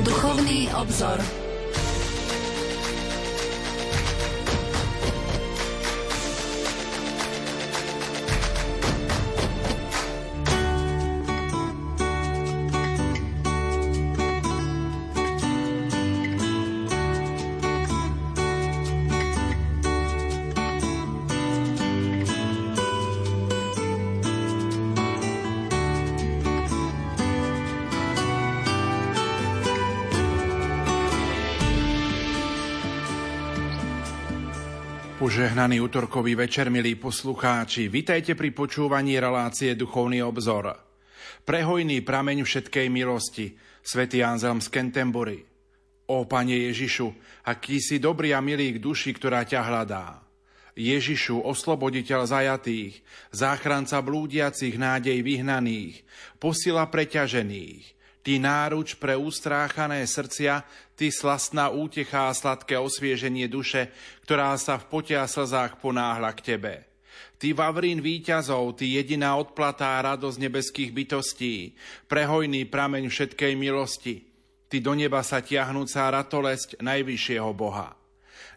Duchovný obzor. Požehnaný útorkový večer, milí poslucháči. Vitajte pri počúvaní relácie Duchovný obzor. Prehojný prameň všetkej milosti, svätý Anselm z Kentembury. O Pane Ježišu, aký si dobrý a milý k duši, ktorá ťa hľadá. Ježišu, osloboditeľ zajatých, záchranca blúdiacich nádej vyhnaných, posila preťažených, Ty náruč pre ustráchané srdcia, Ty slastná útecha a sladké osvieženie duše, ktorá sa v pote a slzách ponáhla k Tebe. Ty Vavrín víťazov, Ty jediná odplatá radosť nebeských bytostí, prehojný prameň všetkej milosti, Ty do neba sa tiahnúca ratolesť najvyššieho Boha.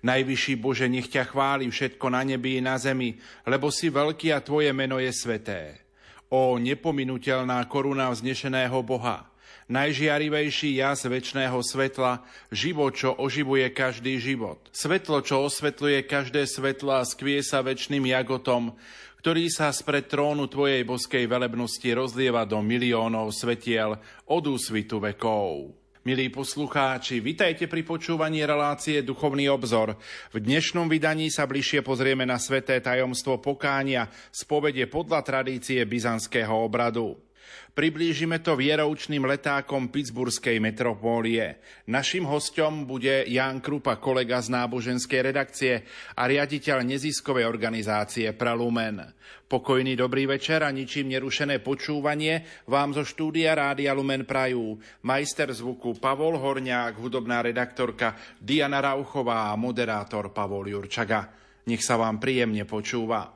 Najvyšší Bože, nech ťa chváli všetko na nebi i na zemi, lebo si veľký a Tvoje meno je sveté. O nepominutelná koruna vznešeného Boha, najžiarivejší jas väčšného svetla, život, čo oživuje každý život. Svetlo, čo osvetľuje každé svetlo a skvie sa väčšným jagotom, ktorý sa spred trónu Tvojej boskej velebnosti rozlieva do miliónov svetiel od úsvitu vekov. Milí poslucháči, vitajte pri počúvaní relácie Duchovný obzor. V dnešnom vydaní sa bližšie pozrieme na sveté tajomstvo pokánia, spovede podľa tradície byzantského obradu. Priblížime to vieroučným letákom Pittsburghskej metropólie. Naším hostom bude Jan Krupa, kolega z náboženskej redakcie a riaditeľ neziskovej organizácie Pralumen. Pokojný dobrý večer a ničím nerušené počúvanie vám zo štúdia Rádia Lumen Prajú. Majster zvuku Pavol Horňák, hudobná redaktorka Diana Rauchová a moderátor Pavol Jurčaga. Nech sa vám príjemne počúva.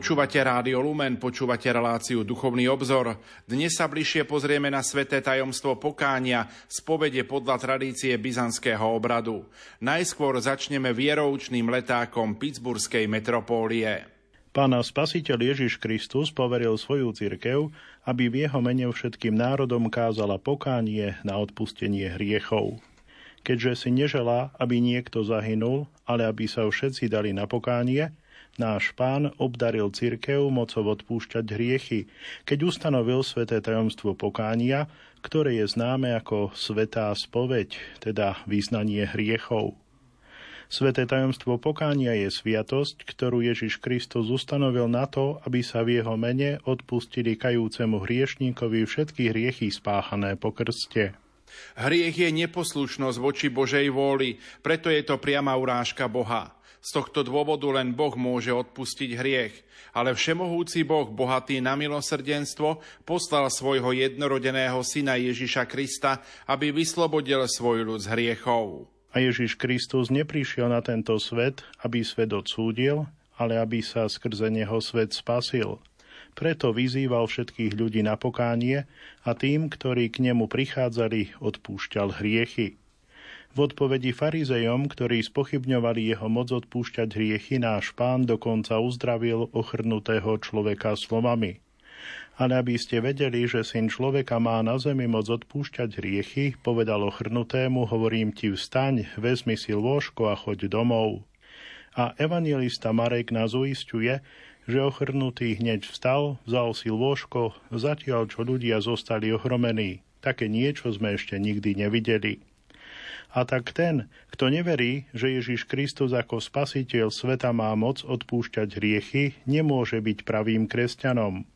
Počúvate Rádio Lumen, počúvate reláciu Duchovný obzor. Dnes sa bližšie pozrieme na sveté tajomstvo pokánia z povede podľa tradície byzantského obradu. Najskôr začneme vieroučným letákom Pittsburghskej metropólie. Pána Spasiteľ Ježiš Kristus poveril svoju cirkev, aby v jeho mene všetkým národom kázala pokánie na odpustenie hriechov. Keďže si neželá, aby niekto zahynul, ale aby sa všetci dali na pokánie, Náš pán obdaril cirkev mocou odpúšťať hriechy, keď ustanovil sveté tajomstvo pokánia, ktoré je známe ako svetá spoveď, teda význanie hriechov. Sveté tajomstvo pokánia je sviatosť, ktorú Ježiš Kristus ustanovil na to, aby sa v jeho mene odpustili kajúcemu hriešníkovi všetky hriechy spáchané po krste. Hriech je neposlušnosť voči Božej vôli, preto je to priama urážka Boha. Z tohto dôvodu len Boh môže odpustiť hriech, ale všemohúci Boh, bohatý na milosrdenstvo, poslal svojho jednorodeného syna Ježiša Krista, aby vyslobodil svoj ľud z hriechov. A Ježiš Kristus neprišiel na tento svet, aby svet odsúdil, ale aby sa skrze neho svet spasil. Preto vyzýval všetkých ľudí na pokánie a tým, ktorí k nemu prichádzali, odpúšťal hriechy. V odpovedi farizejom, ktorí spochybňovali jeho moc odpúšťať hriechy, náš pán dokonca uzdravil ochrnutého človeka slovami. Ale aby ste vedeli, že syn človeka má na zemi moc odpúšťať hriechy, povedal ochrnutému, hovorím ti vstaň, vezmi si lôžko a choď domov. A evangelista Marek nás uistuje, že ochrnutý hneď vstal, vzal si lôžko, zatiaľ čo ľudia zostali ohromení. Také niečo sme ešte nikdy nevideli. A tak ten, kto neverí, že Ježiš Kristus ako spasiteľ sveta má moc odpúšťať hriechy, nemôže byť pravým kresťanom,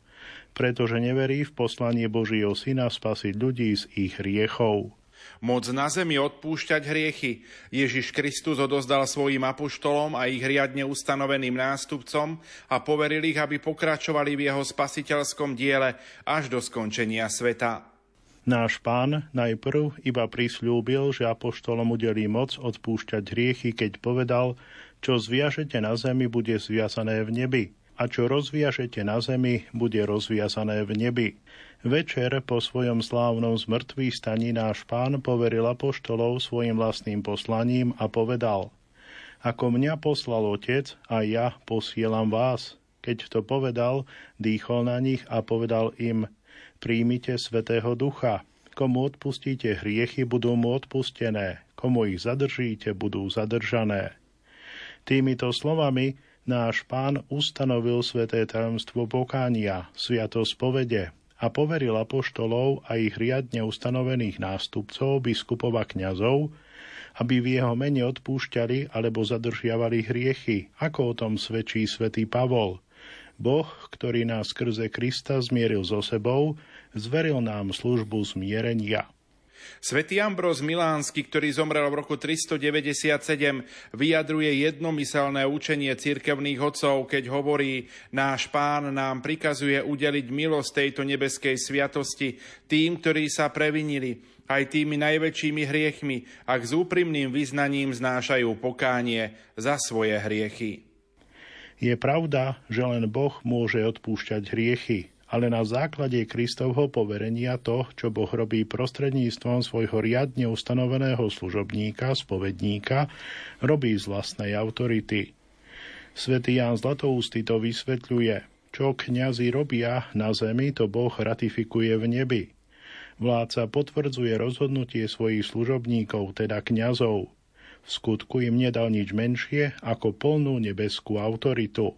pretože neverí v poslanie Božieho Syna spasiť ľudí z ich hriechov. Moc na zemi odpúšťať hriechy Ježiš Kristus odozdal svojim apoštolom a ich riadne ustanoveným nástupcom a poveril ich, aby pokračovali v jeho spasiteľskom diele až do skončenia sveta. Náš pán najprv iba prislúbil, že apoštolom udelí moc odpúšťať hriechy, keď povedal, čo zviažete na zemi, bude zviazané v nebi a čo rozviažete na zemi, bude rozviazané v nebi. Večer po svojom slávnom zmrtvý staní náš pán poveril apoštolov svojim vlastným poslaním a povedal Ako mňa poslal otec a ja posielam vás. Keď to povedal, dýchol na nich a povedal im Príjmite Svetého Ducha. Komu odpustíte hriechy, budú mu odpustené. Komu ich zadržíte, budú zadržané. Týmito slovami náš pán ustanovil sveté tajomstvo pokánia, sviatosť povede a poveril apoštolov a ich riadne ustanovených nástupcov, biskupov a kňazov, aby v jeho mene odpúšťali alebo zadržiavali hriechy, ako o tom svedčí svätý Pavol. Boh, ktorý nás skrze Krista zmieril so sebou, zveril nám službu zmierenia. Svetý Ambros Milánsky, ktorý zomrel v roku 397, vyjadruje jednomyselné učenie cirkevných otcov, keď hovorí, náš pán nám prikazuje udeliť milosť tejto nebeskej sviatosti tým, ktorí sa previnili, aj tými najväčšími hriechmi, ak s úprimným vyznaním znášajú pokánie za svoje hriechy. Je pravda, že len Boh môže odpúšťať hriechy, ale na základe Kristovho poverenia to, čo Boh robí prostredníctvom svojho riadne ustanoveného služobníka, spovedníka, robí z vlastnej autority. Svetý Ján Zlatoústy to vysvetľuje. Čo kňazi robia na zemi, to Boh ratifikuje v nebi. Vládca potvrdzuje rozhodnutie svojich služobníkov, teda kňazov. V skutku im nedal nič menšie ako plnú nebeskú autoritu.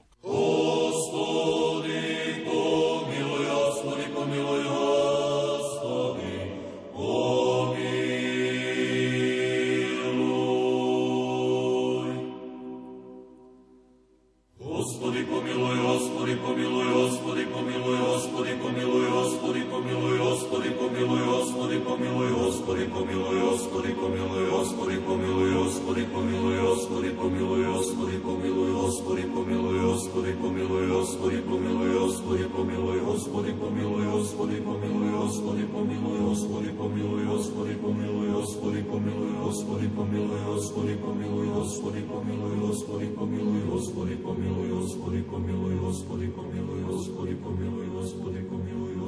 Hospode pomiluj, Hospode pomiluj, Hospode pomiluj, Hospode pomiluj, Hospode pomiluj, Hospode pomiluj, Hospode pomiluj, Hospode pomiluj, Hospode pomiluj, Hospode pomiluj, Hospode pomiluj, Hospode pomiluj, Hospode pomiluj, Hospode pomiluj, Hospode pomiluj, Hospode pomiluj, Hospode pomiluj, Hospode pomiluj,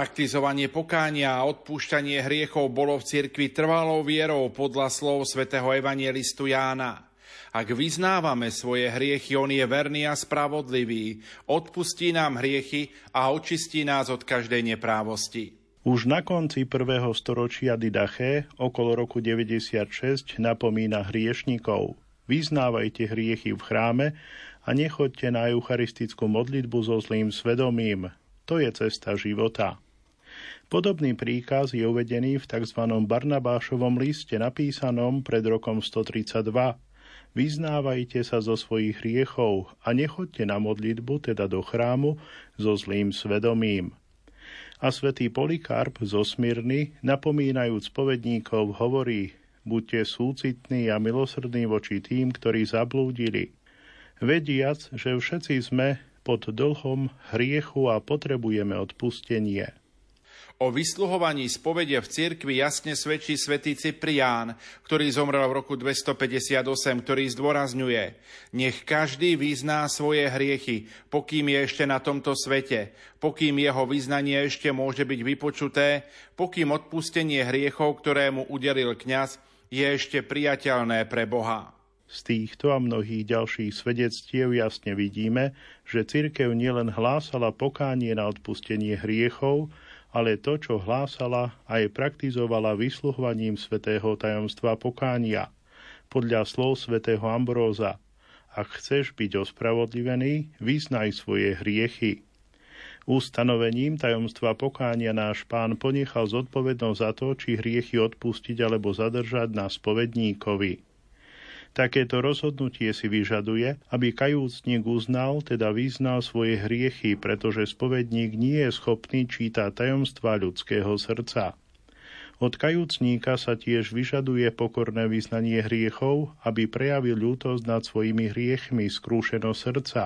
Praktizovanie pokánia a odpúšťanie hriechov bolo v cirkvi trvalou vierou podľa slov svätého evangelistu Jána. Ak vyznávame svoje hriechy, on je verný a spravodlivý, odpustí nám hriechy a očistí nás od každej neprávosti. Už na konci prvého storočia Didache, okolo roku 96, napomína hriešnikov. Vyznávajte hriechy v chráme a nechoďte na eucharistickú modlitbu so zlým svedomím, to je cesta života. Podobný príkaz je uvedený v tzv. Barnabášovom liste napísanom pred rokom 132. Vyznávajte sa zo svojich hriechov a nechoďte na modlitbu, teda do chrámu, so zlým svedomím. A svätý Polikarp zo Smyrny, napomínajúc povedníkov, hovorí, buďte súcitní a milosrdní voči tým, ktorí zablúdili, vediac, že všetci sme pod dlhom hriechu a potrebujeme odpustenie. O vysluhovaní spovede v cirkvi jasne svedčí svätý Cyprián, ktorý zomrel v roku 258, ktorý zdôrazňuje Nech každý vyzná svoje hriechy, pokým je ešte na tomto svete, pokým jeho vyznanie ešte môže byť vypočuté, pokým odpustenie hriechov, ktorému udelil kňaz, je ešte priateľné pre Boha. Z týchto a mnohých ďalších svedectiev jasne vidíme, že cirkev nielen hlásala pokánie na odpustenie hriechov, ale to, čo hlásala, aj praktizovala vysluhovaním svetého tajomstva pokánia. Podľa slov svätého Ambróza, ak chceš byť ospravodlivený, vyznaj svoje hriechy. Ustanovením tajomstva pokánia náš pán ponechal zodpovednosť za to, či hriechy odpustiť alebo zadržať na spovedníkovi. Takéto rozhodnutie si vyžaduje, aby kajúcnik uznal, teda vyznal svoje hriechy, pretože spovedník nie je schopný čítať tajomstva ľudského srdca. Od kajúcníka sa tiež vyžaduje pokorné vyznanie hriechov, aby prejavil ľútosť nad svojimi hriechmi, skrúšenosť srdca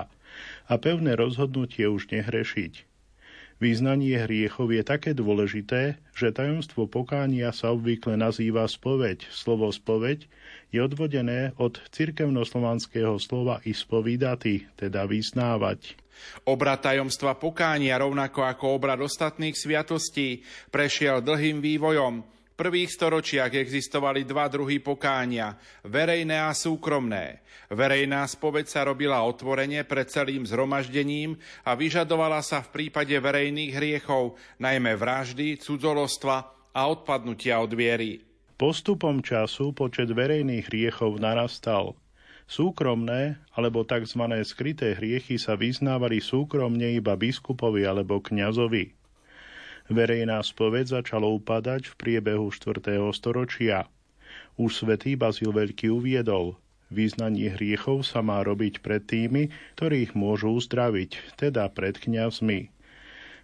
a pevné rozhodnutie už nehrešiť. Význanie hriechov je také dôležité, že tajomstvo pokánia sa obvykle nazýva spoveď. Slovo spoveď je odvodené od cirkevnoslovanského slova ispovídaty, teda vyznávať. Obrad tajomstva pokánia, rovnako ako obrad ostatných sviatostí, prešiel dlhým vývojom, prvých storočiach existovali dva druhy pokánia, verejné a súkromné. Verejná spoveď sa robila otvorene pred celým zhromaždením a vyžadovala sa v prípade verejných hriechov, najmä vraždy, cudzolostva a odpadnutia od viery. Postupom času počet verejných hriechov narastal. Súkromné alebo tzv. skryté hriechy sa vyznávali súkromne iba biskupovi alebo kňazovi. Verejná spoveď začala upadať v priebehu 4. storočia. Už svätý Bazil Veľký uviedol, význanie hriechov sa má robiť pred tými, ktorých môžu uzdraviť, teda pred kňazmi.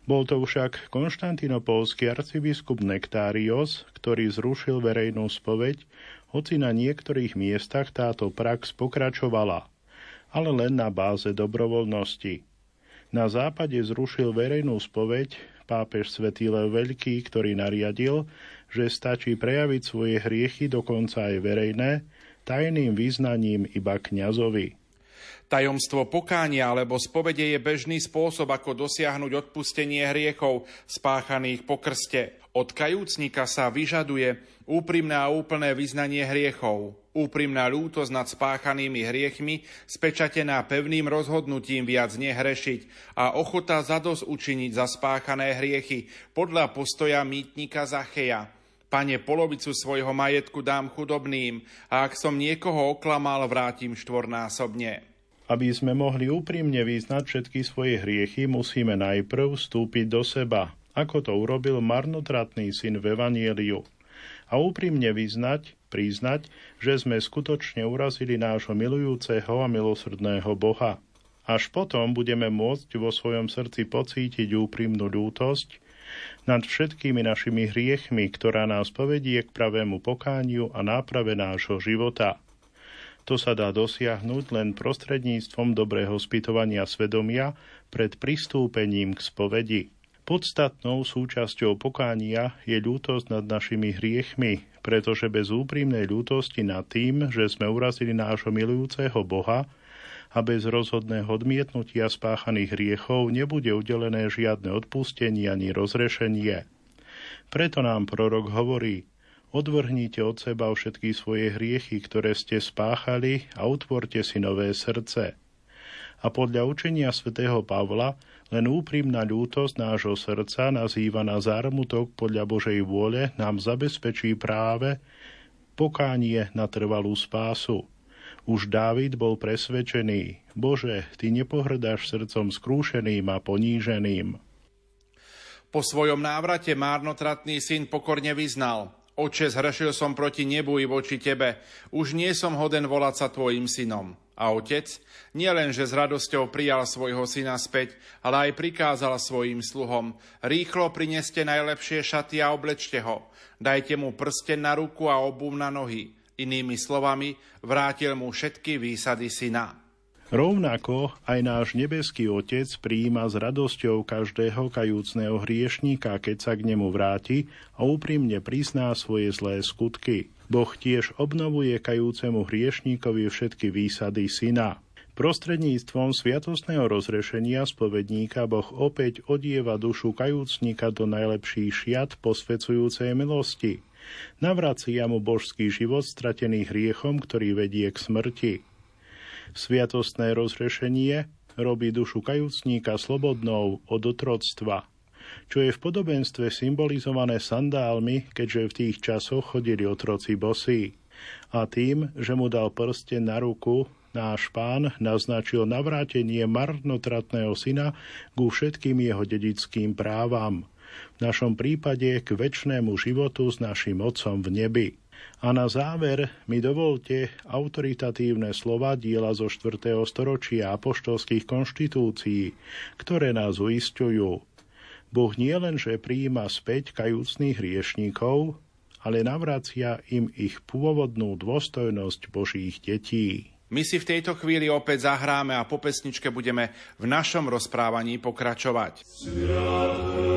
Bol to však konštantinopolský arcibiskup Nektários, ktorý zrušil verejnú spoveď, hoci na niektorých miestach táto prax pokračovala, ale len na báze dobrovoľnosti. Na západe zrušil verejnú spoveď pápež svätý Lev Veľký, ktorý nariadil, že stačí prejaviť svoje hriechy, dokonca aj verejné, tajným význaním iba kňazovi. Tajomstvo pokánia alebo spovede je bežný spôsob, ako dosiahnuť odpustenie hriechov spáchaných po krste. Od kajúcnika sa vyžaduje úprimné a úplné vyznanie hriechov, úprimná ľútosť nad spáchanými hriechmi, spečatená pevným rozhodnutím viac nehrešiť a ochota zados učiniť za spáchané hriechy podľa postoja mýtnika Zacheja. Pane, polovicu svojho majetku dám chudobným a ak som niekoho oklamal, vrátim štvornásobne. Aby sme mohli úprimne vyznať všetky svoje hriechy, musíme najprv vstúpiť do seba, ako to urobil marnotratný syn v Evanieliu a úprimne vyznať, priznať, že sme skutočne urazili nášho milujúceho a milosrdného Boha. Až potom budeme môcť vo svojom srdci pocítiť úprimnú ľútosť nad všetkými našimi hriechmi, ktorá nás povedie k pravému pokániu a náprave nášho života. To sa dá dosiahnuť len prostredníctvom dobrého spytovania svedomia pred pristúpením k spovedi. Podstatnou súčasťou pokánia je ľútosť nad našimi hriechmi, pretože bez úprimnej ľútosti nad tým, že sme urazili nášho milujúceho Boha a bez rozhodného odmietnutia spáchaných hriechov nebude udelené žiadne odpustenie ani rozrešenie. Preto nám prorok hovorí, odvrhnite od seba všetky svoje hriechy, ktoré ste spáchali a utvorte si nové srdce. A podľa učenia svätého Pavla len úprimná ľútosť nášho srdca, nazývaná zármutok podľa Božej vôle, nám zabezpečí práve pokánie na trvalú spásu. Už Dávid bol presvedčený, Bože, Ty nepohrdáš srdcom skrúšeným a poníženým. Po svojom návrate márnotratný syn pokorne vyznal, Oče, zhrešil som proti nebu i voči Tebe, už nie som hoden volať sa Tvojim synom. A otec nielenže s radosťou prijal svojho syna späť, ale aj prikázal svojim sluhom, rýchlo prineste najlepšie šaty a oblečte ho, dajte mu prsten na ruku a obuv na nohy. Inými slovami, vrátil mu všetky výsady syna. Rovnako aj náš nebeský Otec prijíma s radosťou každého kajúcného hriešníka, keď sa k nemu vráti a úprimne prizná svoje zlé skutky. Boh tiež obnovuje kajúcemu hriešníkovi všetky výsady syna. Prostredníctvom sviatostného rozrešenia spovedníka Boh opäť odieva dušu kajúcnika do najlepších šiat posvedzujúcej milosti Navracia mu božský život stratený hriechom, ktorý vedie k smrti. Sviatostné rozrešenie robí dušu kajúcníka slobodnou od otroctva, čo je v podobenstve symbolizované sandálmi, keďže v tých časoch chodili otroci bosí. A tým, že mu dal prsten na ruku, náš pán naznačil navrátenie marnotratného syna ku všetkým jeho dedickým právam v našom prípade k väčšnému životu s našim Otcom v nebi. A na záver mi dovolte autoritatívne slova diela zo 4. storočia apoštolských konštitúcií, ktoré nás uistujú. Boh nie len, že prijíma späť kajúcných hriešníkov, ale navracia im ich pôvodnú dôstojnosť Božích detí. My si v tejto chvíli opäť zahráme a po pesničke budeme v našom rozprávaní pokračovať. Sviatý.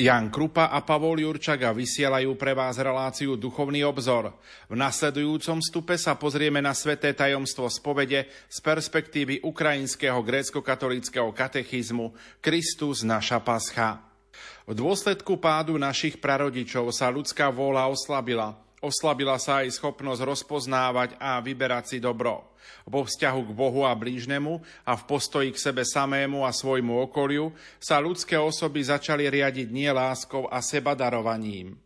Jan Krupa a Pavol Jurčaga vysielajú pre vás reláciu Duchovný obzor. V nasledujúcom stupe sa pozrieme na sveté tajomstvo spovede z perspektívy ukrajinského grécko-katolického katechizmu Kristus naša pascha. V dôsledku pádu našich prarodičov sa ľudská vôľa oslabila Oslabila sa aj schopnosť rozpoznávať a vyberať si dobro. Vo vzťahu k Bohu a blížnemu a v postoji k sebe samému a svojmu okoliu sa ľudské osoby začali riadiť nie láskou a sebadarovaním,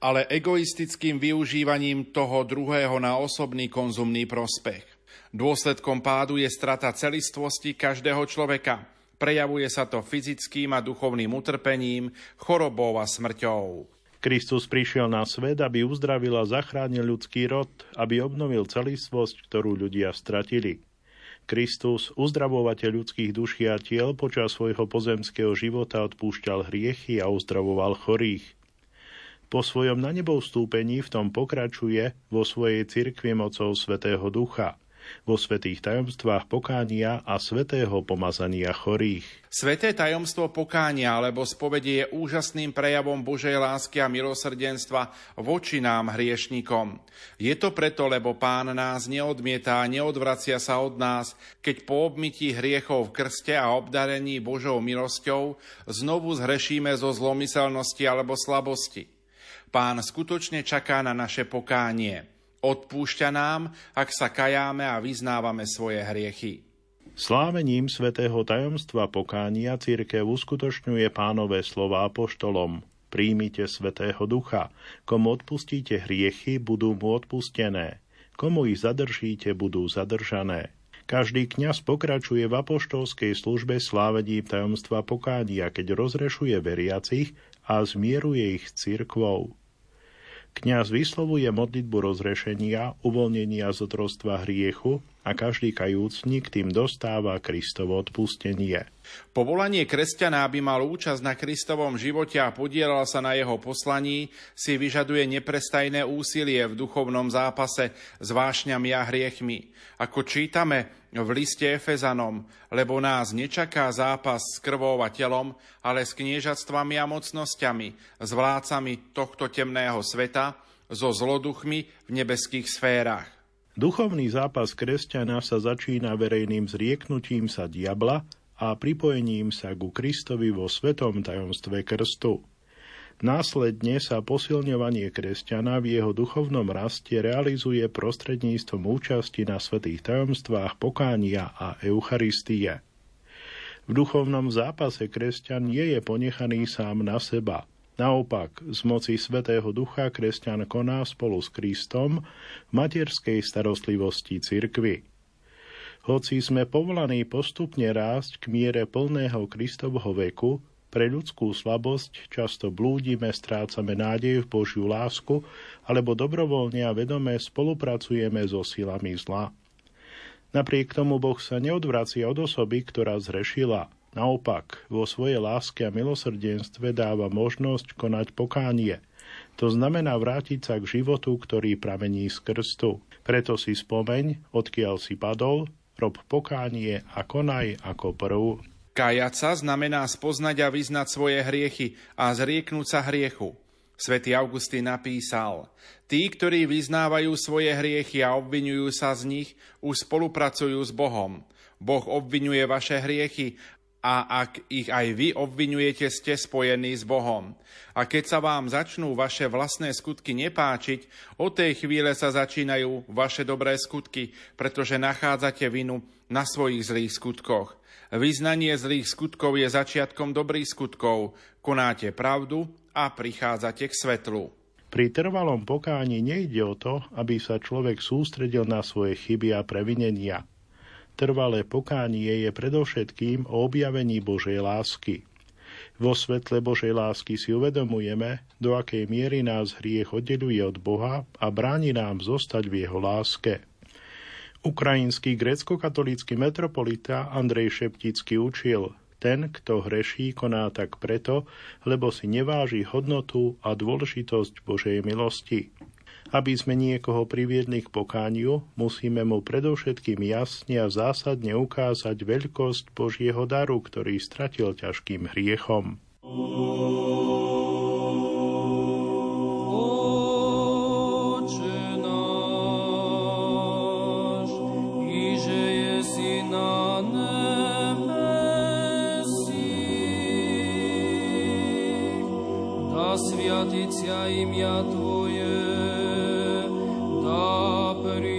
ale egoistickým využívaním toho druhého na osobný konzumný prospech. Dôsledkom pádu je strata celistvosti každého človeka. Prejavuje sa to fyzickým a duchovným utrpením, chorobou a smrťou. Kristus prišiel na svet, aby uzdravil a zachránil ľudský rod, aby obnovil celistvosť, ktorú ľudia stratili. Kristus, uzdravovateľ ľudských duší a tiel, počas svojho pozemského života odpúšťal hriechy a uzdravoval chorých. Po svojom na nebo vstúpení v tom pokračuje vo svojej cirkvi mocou Svetého Ducha – vo svetých tajomstvách pokánia a svetého pomazania chorých. Sveté tajomstvo pokánia alebo spovede je úžasným prejavom Božej lásky a milosrdenstva voči nám hriešnikom. Je to preto, lebo Pán nás neodmietá neodvracia sa od nás, keď po obmytí hriechov v krste a obdarení Božou milosťou znovu zhrešíme zo zlomyselnosti alebo slabosti. Pán skutočne čaká na naše pokánie – Odpúšťa nám, ak sa kajáme a vyznávame svoje hriechy. Slávením svätého tajomstva pokánia církev uskutočňuje pánové slova apoštolom. Príjmite svätého ducha. Komu odpustíte hriechy, budú mu odpustené. Komu ich zadržíte, budú zadržané. Každý kňaz pokračuje v apoštolskej službe slávením tajomstva pokánia, keď rozrešuje veriacich a zmieruje ich s církvou. Kňaz vyslovuje modlitbu rozrešenia, uvoľnenia z otrostva hriechu a každý kajúcnik tým dostáva Kristovo odpustenie. Povolanie kresťana, aby mal účasť na Kristovom živote a podielal sa na jeho poslaní, si vyžaduje neprestajné úsilie v duchovnom zápase s vášňami a hriechmi. Ako čítame, v liste Efezanom, lebo nás nečaká zápas s krvou a telom, ale s kniežatstvami a mocnosťami, s vládcami tohto temného sveta, so zloduchmi v nebeských sférach. Duchovný zápas kresťana sa začína verejným zrieknutím sa diabla a pripojením sa ku Kristovi vo svetom tajomstve krstu. Následne sa posilňovanie kresťana v jeho duchovnom raste realizuje prostredníctvom účasti na svetých tajomstvách pokánia a Eucharistie. V duchovnom zápase kresťan nie je ponechaný sám na seba. Naopak, z moci Svetého Ducha kresťan koná spolu s Kristom v materskej starostlivosti cirkvy. Hoci sme povolaní postupne rásť k miere plného Kristovho veku, pre ľudskú slabosť často blúdime, strácame nádej v Božiu lásku alebo dobrovoľne a vedome spolupracujeme so silami zla. Napriek tomu Boh sa neodvracia od osoby, ktorá zrešila. Naopak, vo svojej láske a milosrdenstve dáva možnosť konať pokánie. To znamená vrátiť sa k životu, ktorý pramení z krstu. Preto si spomeň, odkiaľ si padol, rob pokánie a konaj ako prv. Kajať sa znamená spoznať a vyznať svoje hriechy a zrieknúť sa hriechu. Svetý Augustín napísal, tí, ktorí vyznávajú svoje hriechy a obvinujú sa z nich, už spolupracujú s Bohom. Boh obvinuje vaše hriechy a ak ich aj vy obvinujete, ste spojení s Bohom. A keď sa vám začnú vaše vlastné skutky nepáčiť, od tej chvíle sa začínajú vaše dobré skutky, pretože nachádzate vinu na svojich zlých skutkoch. Vyznanie zlých skutkov je začiatkom dobrých skutkov. Konáte pravdu a prichádzate k svetlu. Pri trvalom pokáni nejde o to, aby sa človek sústredil na svoje chyby a previnenia. Trvalé pokánie je predovšetkým o objavení Božej lásky. Vo svetle Božej lásky si uvedomujeme, do akej miery nás hriech oddeluje od Boha a bráni nám zostať v jeho láske. Ukrajinský grécko-katolícky metropolita Andrej Šeptický učil, ten, kto hreší, koná tak preto, lebo si neváži hodnotu a dôležitosť Božej milosti. Aby sme niekoho priviedli k pokániu, musíme mu predovšetkým jasne a zásadne ukázať veľkosť Božieho daru, ktorý stratil ťažkým hriechom. Sviatica imia Tu, Operi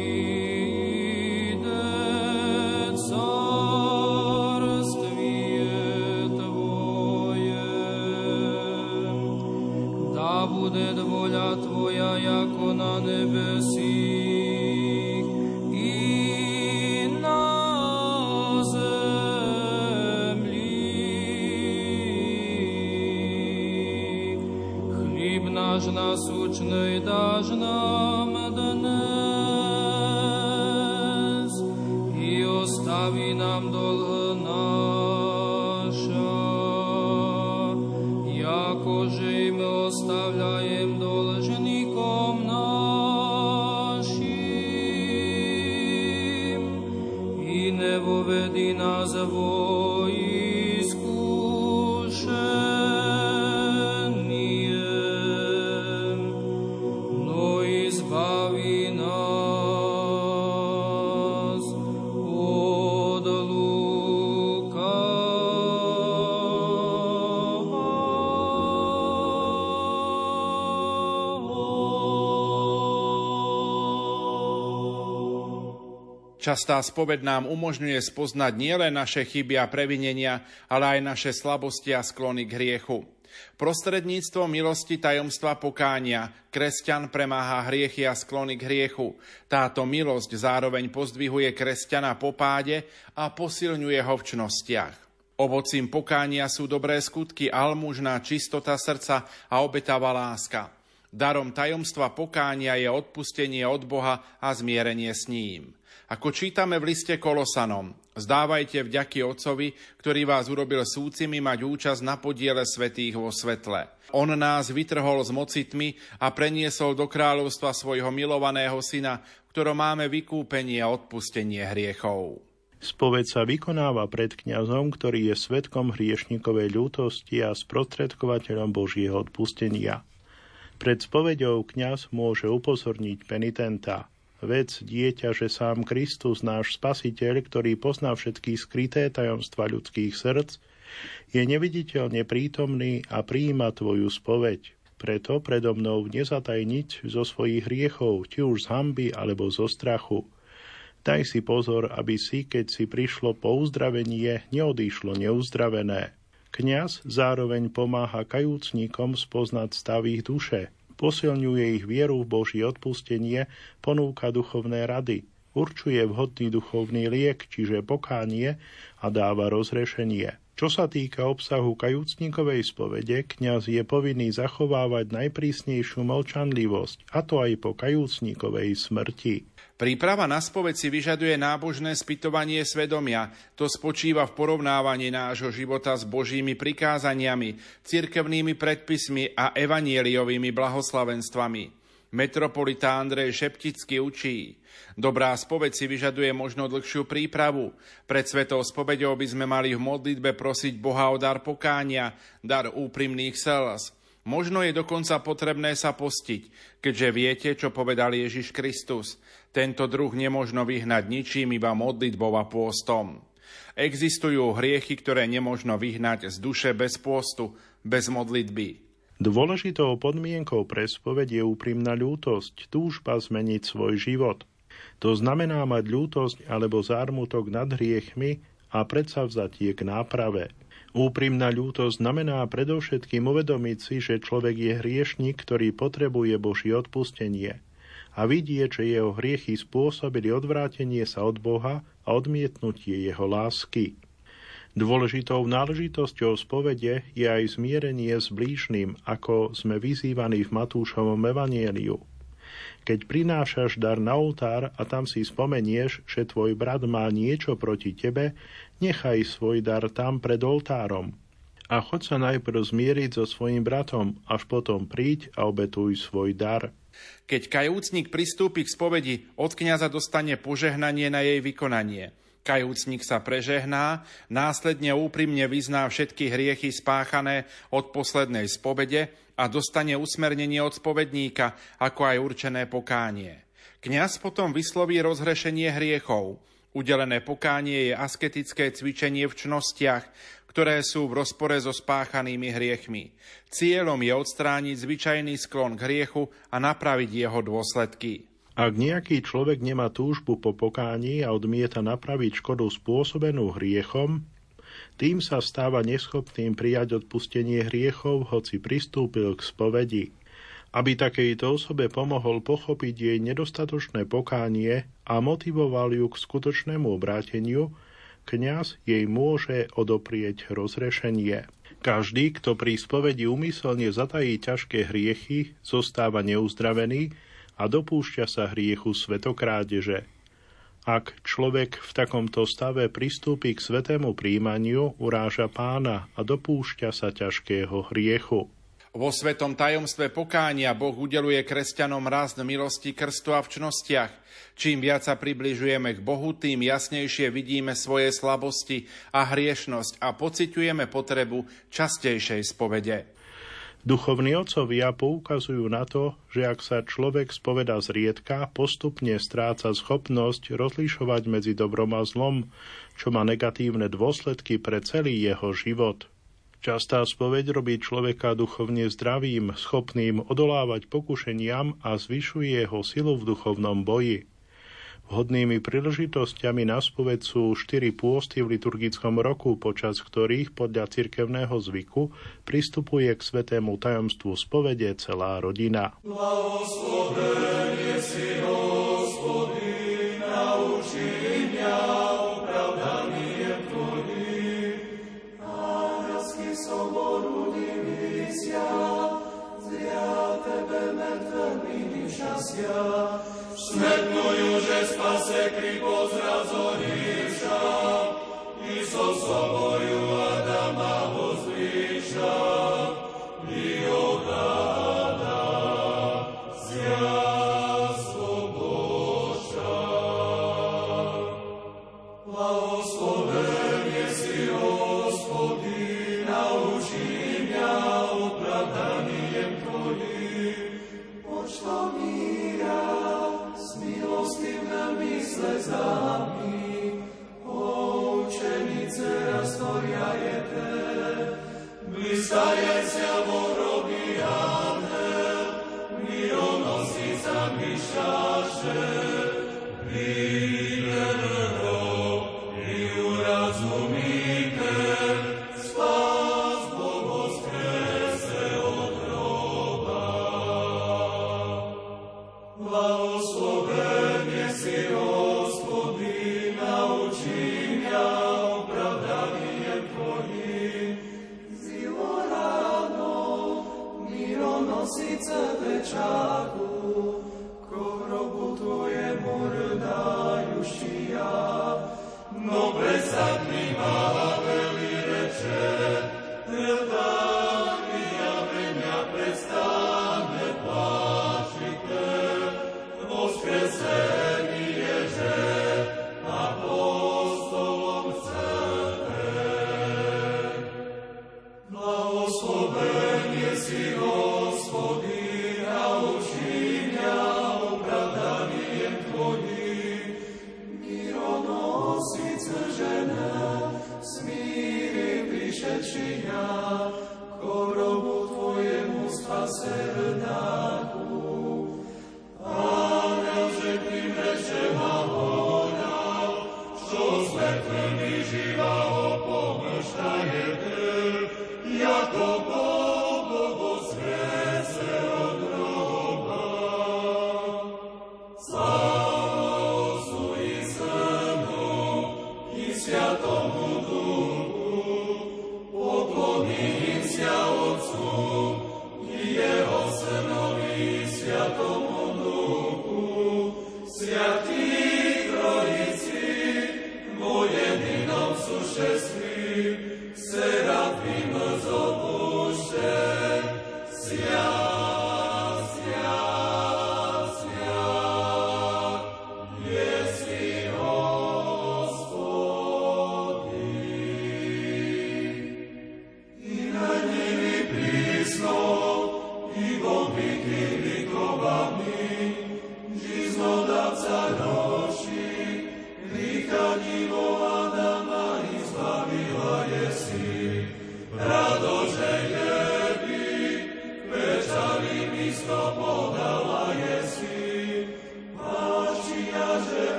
Častá spoved nám umožňuje spoznať nielen naše chyby a previnenia, ale aj naše slabosti a sklony k hriechu. Prostredníctvo milosti tajomstva pokánia kresťan premáha hriechy a sklony k hriechu. Táto milosť zároveň pozdvihuje kresťana po páde a posilňuje ho v čnostiach. Ovocím pokánia sú dobré skutky, almužná čistota srdca a obetavá láska. Darom tajomstva pokánia je odpustenie od Boha a zmierenie s ním. Ako čítame v liste Kolosanom, zdávajte vďaky Otcovi, ktorý vás urobil súcimi mať účasť na podiele svetých vo svetle. On nás vytrhol z moci tmy a preniesol do kráľovstva svojho milovaného syna, ktorom máme vykúpenie a odpustenie hriechov. Spoveď sa vykonáva pred kňazom, ktorý je svetkom hriešnikovej ľútosti a sprostredkovateľom Božieho odpustenia. Pred spoveďou kňaz môže upozorniť penitenta – vec dieťa, že sám Kristus, náš spasiteľ, ktorý pozná všetky skryté tajomstva ľudských srdc, je neviditeľne prítomný a prijíma tvoju spoveď. Preto predo mnou nezatajniť zo svojich hriechov, či už z hamby alebo zo strachu. Daj si pozor, aby si, keď si prišlo po uzdravenie, neodišlo neuzdravené. Kňaz zároveň pomáha kajúcnikom spoznať stav ich duše, posilňuje ich vieru v Boží odpustenie, ponúka duchovné rady, určuje vhodný duchovný liek, čiže pokánie a dáva rozrešenie. Čo sa týka obsahu kajúcnikovej spovede, kňaz je povinný zachovávať najprísnejšiu mlčanlivosť, a to aj po kajúcnikovej smrti. Príprava na spoveď si vyžaduje nábožné spytovanie svedomia. To spočíva v porovnávaní nášho života s Božími prikázaniami, cirkevnými predpismi a evanieliovými blahoslavenstvami. Metropolita Andrej Šeptický učí. Dobrá spoveď si vyžaduje možno dlhšiu prípravu. Pred svetou spovedou by sme mali v modlitbe prosiť Boha o dar pokánia, dar úprimných slz. Možno je dokonca potrebné sa postiť, keďže viete, čo povedal Ježiš Kristus. Tento druh nemožno vyhnať ničím, iba modlitbou a pôstom. Existujú hriechy, ktoré nemožno vyhnať z duše bez pôstu, bez modlitby. Dôležitou podmienkou pre spoveď je úprimná ľútosť, túžba zmeniť svoj život. To znamená mať ľútosť alebo zármutok nad hriechmi a predsavzatie k náprave. Úprimná ľútosť znamená predovšetkým uvedomiť si, že človek je hriešnik, ktorý potrebuje Božie odpustenie – a vidie, že jeho hriechy spôsobili odvrátenie sa od Boha a odmietnutie jeho lásky. Dôležitou náležitosťou spovede je aj zmierenie s blížnym, ako sme vyzývaní v Matúšovom evanieliu. Keď prinášaš dar na oltár a tam si spomenieš, že tvoj brat má niečo proti tebe, nechaj svoj dar tam pred oltárom. A choď sa najprv zmieriť so svojim bratom, až potom príď a obetuj svoj dar. Keď kajúcnik pristúpi k spovedi, od kniaza dostane požehnanie na jej vykonanie. Kajúcnik sa prežehná, následne úprimne vyzná všetky hriechy spáchané od poslednej spovede a dostane usmernenie od spovedníka, ako aj určené pokánie. Kňaz potom vysloví rozhrešenie hriechov. Udelené pokánie je asketické cvičenie v čnostiach, ktoré sú v rozpore so spáchanými hriechmi. Cieľom je odstrániť zvyčajný sklon k hriechu a napraviť jeho dôsledky. Ak nejaký človek nemá túžbu po pokání a odmieta napraviť škodu spôsobenú hriechom, tým sa stáva neschopným prijať odpustenie hriechov, hoci pristúpil k spovedi. Aby takejto osobe pomohol pochopiť jej nedostatočné pokánie a motivoval ju k skutočnému obráteniu, kňaz jej môže odoprieť rozrešenie. Každý, kto pri spovedi umyselne zatají ťažké hriechy, zostáva neuzdravený a dopúšťa sa hriechu svetokrádeže. Ak človek v takomto stave pristúpi k svetému príjmaniu, uráža pána a dopúšťa sa ťažkého hriechu. Vo svetom tajomstve pokánia Boh udeluje kresťanom rast milosti, krstu a v čnostiach. Čím viac sa približujeme k Bohu, tým jasnejšie vidíme svoje slabosti a hriešnosť a pociťujeme potrebu častejšej spovede. Duchovní otcovia poukazujú na to, že ak sa človek spoveda zriedka, postupne stráca schopnosť rozlišovať medzi dobrom a zlom, čo má negatívne dôsledky pre celý jeho život. Častá spoveď robí človeka duchovne zdravým, schopným odolávať pokušeniam a zvyšuje jeho silu v duchovnom boji. Vhodnými príležitosťami na spoved sú štyri pôsty v liturgickom roku, počas ktorých podľa cirkevného zvyku pristupuje k svetému tajomstvu spovede celá rodina. si, Smetnujú, že spase kri pozrazorivša, i so soboju Adama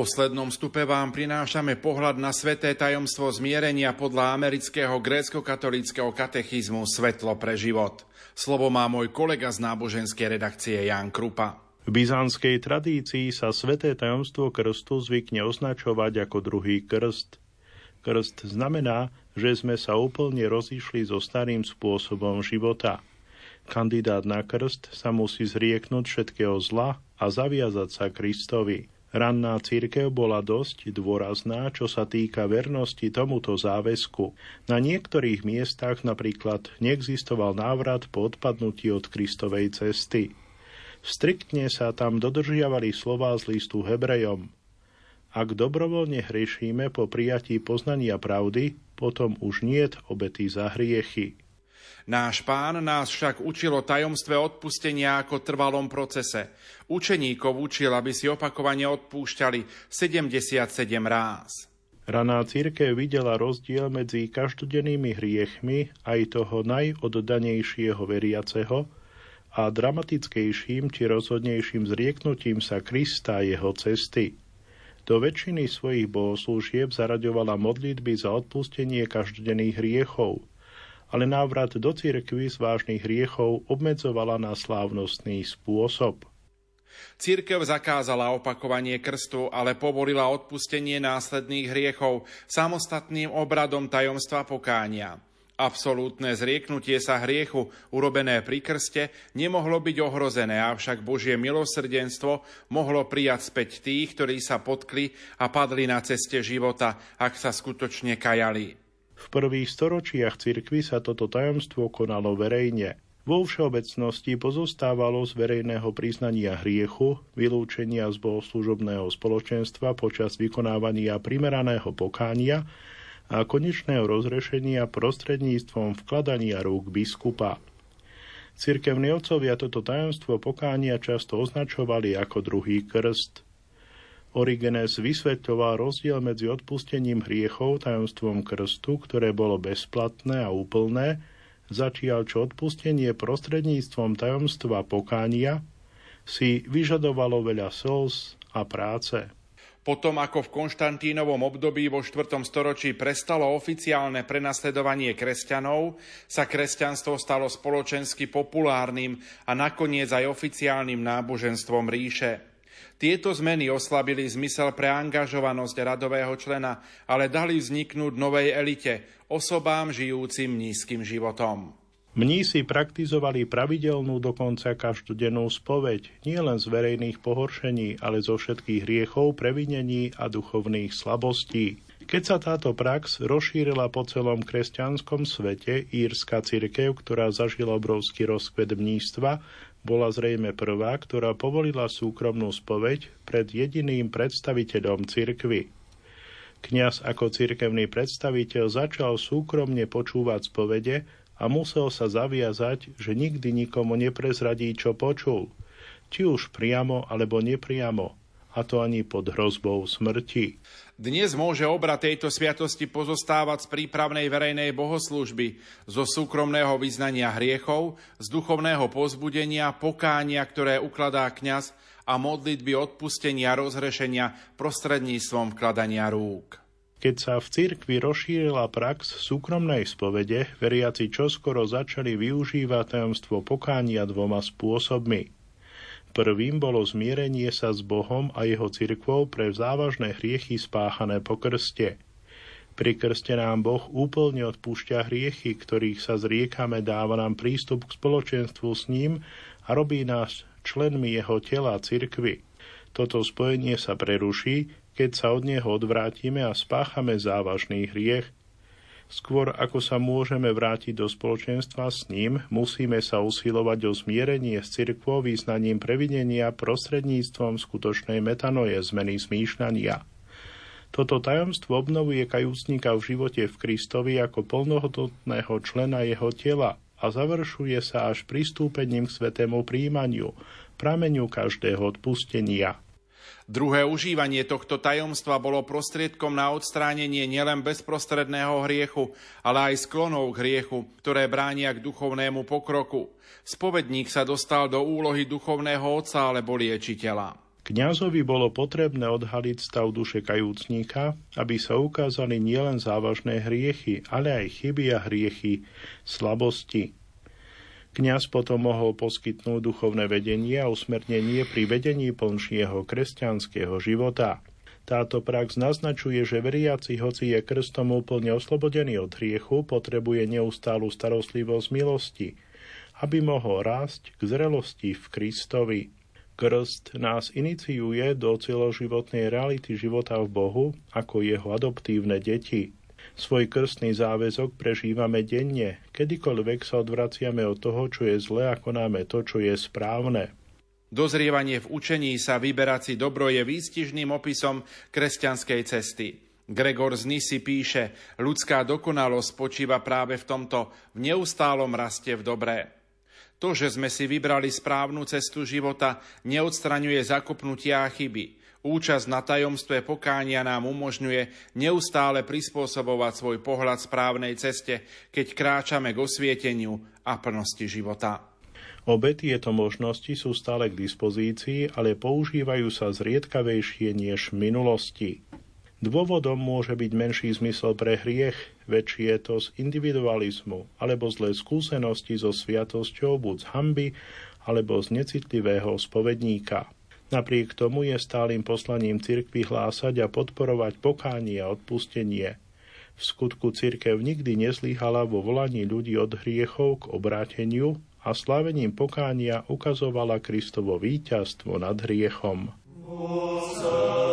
poslednom stupe vám prinášame pohľad na sveté tajomstvo zmierenia podľa amerického grécko-katolického katechizmu Svetlo pre život. Slovo má môj kolega z náboženskej redakcie Jan Krupa. V byzantskej tradícii sa sveté tajomstvo krstu zvykne označovať ako druhý krst. Krst znamená, že sme sa úplne rozišli so starým spôsobom života. Kandidát na krst sa musí zrieknúť všetkého zla a zaviazať sa Kristovi. Ranná církev bola dosť dôrazná, čo sa týka vernosti tomuto záväzku. Na niektorých miestach napríklad neexistoval návrat po odpadnutí od Kristovej cesty. Striktne sa tam dodržiavali slová z listu Hebrejom. Ak dobrovoľne hriešíme po prijatí poznania pravdy, potom už niet obety za hriechy. Náš pán nás však učil o tajomstve odpustenia ako trvalom procese. Učeníkov učil, aby si opakovane odpúšťali 77 ráz. Raná církev videla rozdiel medzi každodennými hriechmi aj toho najoddanejšieho veriaceho a dramatickejším či rozhodnejším zrieknutím sa Krista jeho cesty. Do väčšiny svojich bohoslúžieb zaraďovala modlitby za odpustenie každodenných hriechov – ale návrat do cirkvy z vážnych hriechov obmedzovala na slávnostný spôsob. Církev zakázala opakovanie krstu, ale povolila odpustenie následných hriechov samostatným obradom tajomstva pokánia. Absolútne zrieknutie sa hriechu, urobené pri krste, nemohlo byť ohrozené, avšak Božie milosrdenstvo mohlo prijať späť tých, ktorí sa potkli a padli na ceste života, ak sa skutočne kajali. V prvých storočiach cirkvy sa toto tajomstvo konalo verejne. Vo všeobecnosti pozostávalo z verejného priznania hriechu, vylúčenia z bohoslužobného spoločenstva počas vykonávania primeraného pokánia a konečného rozrešenia prostredníctvom vkladania rúk biskupa. Cirkevní otcovia toto tajomstvo pokánia často označovali ako druhý krst – Origenes vysvetľoval rozdiel medzi odpustením hriechov tajomstvom krstu, ktoré bolo bezplatné a úplné, začial čo odpustenie prostredníctvom tajomstva pokánia si vyžadovalo veľa slz a práce. Potom ako v Konštantínovom období vo 4. storočí prestalo oficiálne prenasledovanie kresťanov, sa kresťanstvo stalo spoločensky populárnym a nakoniec aj oficiálnym náboženstvom ríše. Tieto zmeny oslabili zmysel pre angažovanosť radového člena, ale dali vzniknúť novej elite, osobám žijúcim nízkym životom. Mnísi praktizovali pravidelnú dokonca každodennú spoveď, nielen z verejných pohoršení, ale zo všetkých hriechov, previnení a duchovných slabostí. Keď sa táto prax rozšírila po celom kresťanskom svete, írska cirkev, ktorá zažila obrovský rozkvet mnístva, bola zrejme prvá, ktorá povolila súkromnú spoveď pred jediným predstaviteľom cirkvy. Kňaz ako cirkevný predstaviteľ začal súkromne počúvať spovede a musel sa zaviazať, že nikdy nikomu neprezradí, čo počul, či už priamo alebo nepriamo, a to ani pod hrozbou smrti. Dnes môže obrad tejto sviatosti pozostávať z prípravnej verejnej bohoslúžby, zo súkromného vyznania hriechov, z duchovného pozbudenia, pokánia, ktoré ukladá kňaz a modlitby odpustenia rozhrešenia prostredníctvom vkladania rúk. Keď sa v cirkvi rozšírila prax súkromnej spovede, veriaci čoskoro začali využívať tajomstvo pokánia dvoma spôsobmi – Prvým bolo zmierenie sa s Bohom a jeho cirkvou pre závažné hriechy spáchané po krste. Pri krste nám Boh úplne odpúšťa hriechy, ktorých sa zriekame, dáva nám prístup k spoločenstvu s ním a robí nás členmi jeho tela cirkvy. Toto spojenie sa preruší, keď sa od neho odvrátime a spáchame závažný hriech, Skôr ako sa môžeme vrátiť do spoločenstva s ním, musíme sa usilovať o zmierenie s cirkvou význaním previnenia prostredníctvom skutočnej metanoje zmeny zmýšľania. Toto tajomstvo obnovuje kajúcnika v živote v Kristovi ako plnohodnotného člena jeho tela a završuje sa až pristúpením k svetému príjmaniu, prameniu každého odpustenia. Druhé užívanie tohto tajomstva bolo prostriedkom na odstránenie nielen bezprostredného hriechu, ale aj sklonov k hriechu, ktoré bránia k duchovnému pokroku. Spovedník sa dostal do úlohy duchovného otca alebo liečiteľa. Kňazovi bolo potrebné odhaliť stav duše kajúcníka, aby sa ukázali nielen závažné hriechy, ale aj chyby a hriechy, slabosti, Kňaz potom mohol poskytnúť duchovné vedenie a usmernenie pri vedení plnšieho kresťanského života. Táto prax naznačuje, že veriaci, hoci je krstom úplne oslobodený od hriechu, potrebuje neustálu starostlivosť milosti, aby mohol rásť k zrelosti v Kristovi. Krst nás iniciuje do celoživotnej reality života v Bohu ako jeho adoptívne deti. Svoj krstný záväzok prežívame denne, kedykoľvek sa odvraciame od toho, čo je zlé a konáme to, čo je správne. Dozrievanie v učení sa vyberať si dobro je výstižným opisom kresťanskej cesty. Gregor z Nisi píše, ľudská dokonalosť spočíva práve v tomto, v neustálom raste v dobré. To, že sme si vybrali správnu cestu života, neodstraňuje zakopnutia a chyby – Účasť na tajomstve pokánia nám umožňuje neustále prispôsobovať svoj pohľad správnej ceste, keď kráčame k osvieteniu a plnosti života. Obe tieto možnosti sú stále k dispozícii, ale používajú sa zriedkavejšie než v minulosti. Dôvodom môže byť menší zmysel pre hriech, väčšie to z individualizmu alebo zlé skúsenosti so sviatosťou buď z hamby alebo z necitlivého spovedníka. Napriek tomu je stálym poslaním cirkvi hlásať a podporovať pokánie a odpustenie. V skutku cirkev nikdy nezlyhala vo volaní ľudí od hriechov k obráteniu a slávením pokánia ukazovala Kristovo víťazstvo nad hriechom. Bože.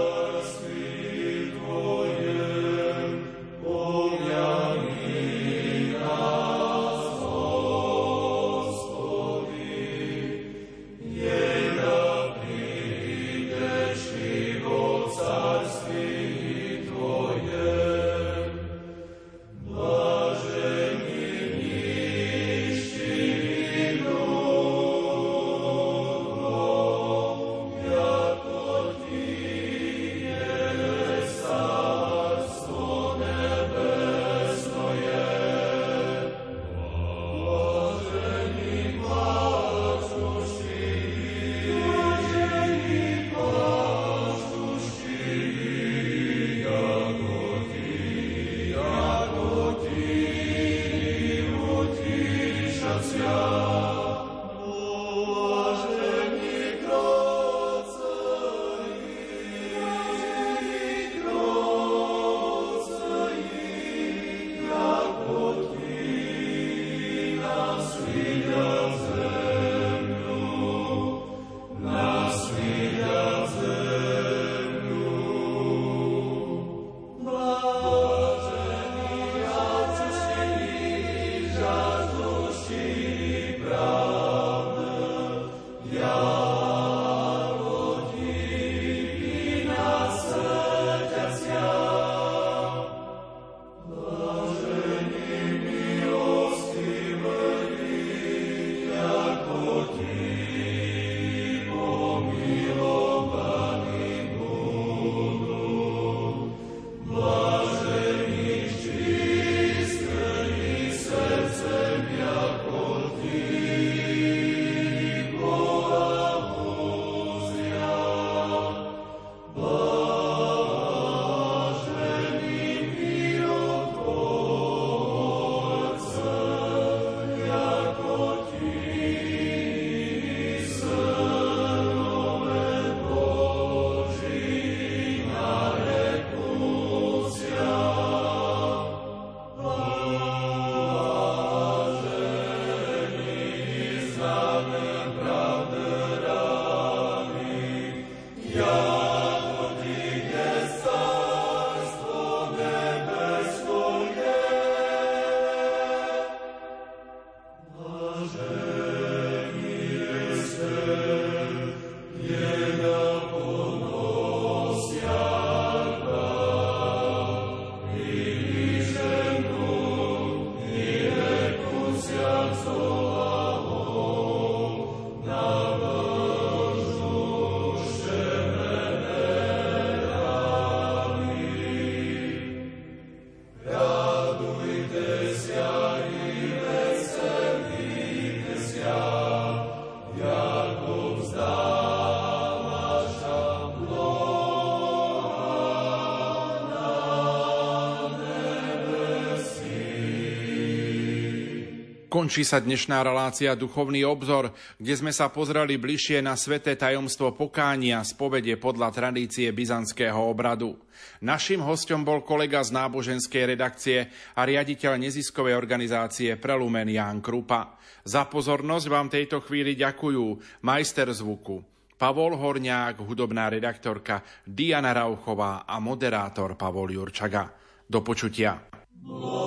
Končí sa dnešná relácia Duchovný obzor, kde sme sa pozreli bližšie na sveté tajomstvo pokánia z podľa tradície byzantského obradu. Naším hostom bol kolega z náboženskej redakcie a riaditeľ neziskovej organizácie Prelumen Ján Krupa. Za pozornosť vám tejto chvíli ďakujú majster zvuku Pavol Horňák, hudobná redaktorka Diana Rauchová a moderátor Pavol Jurčaga. Do počutia. Blahosloví.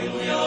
Syna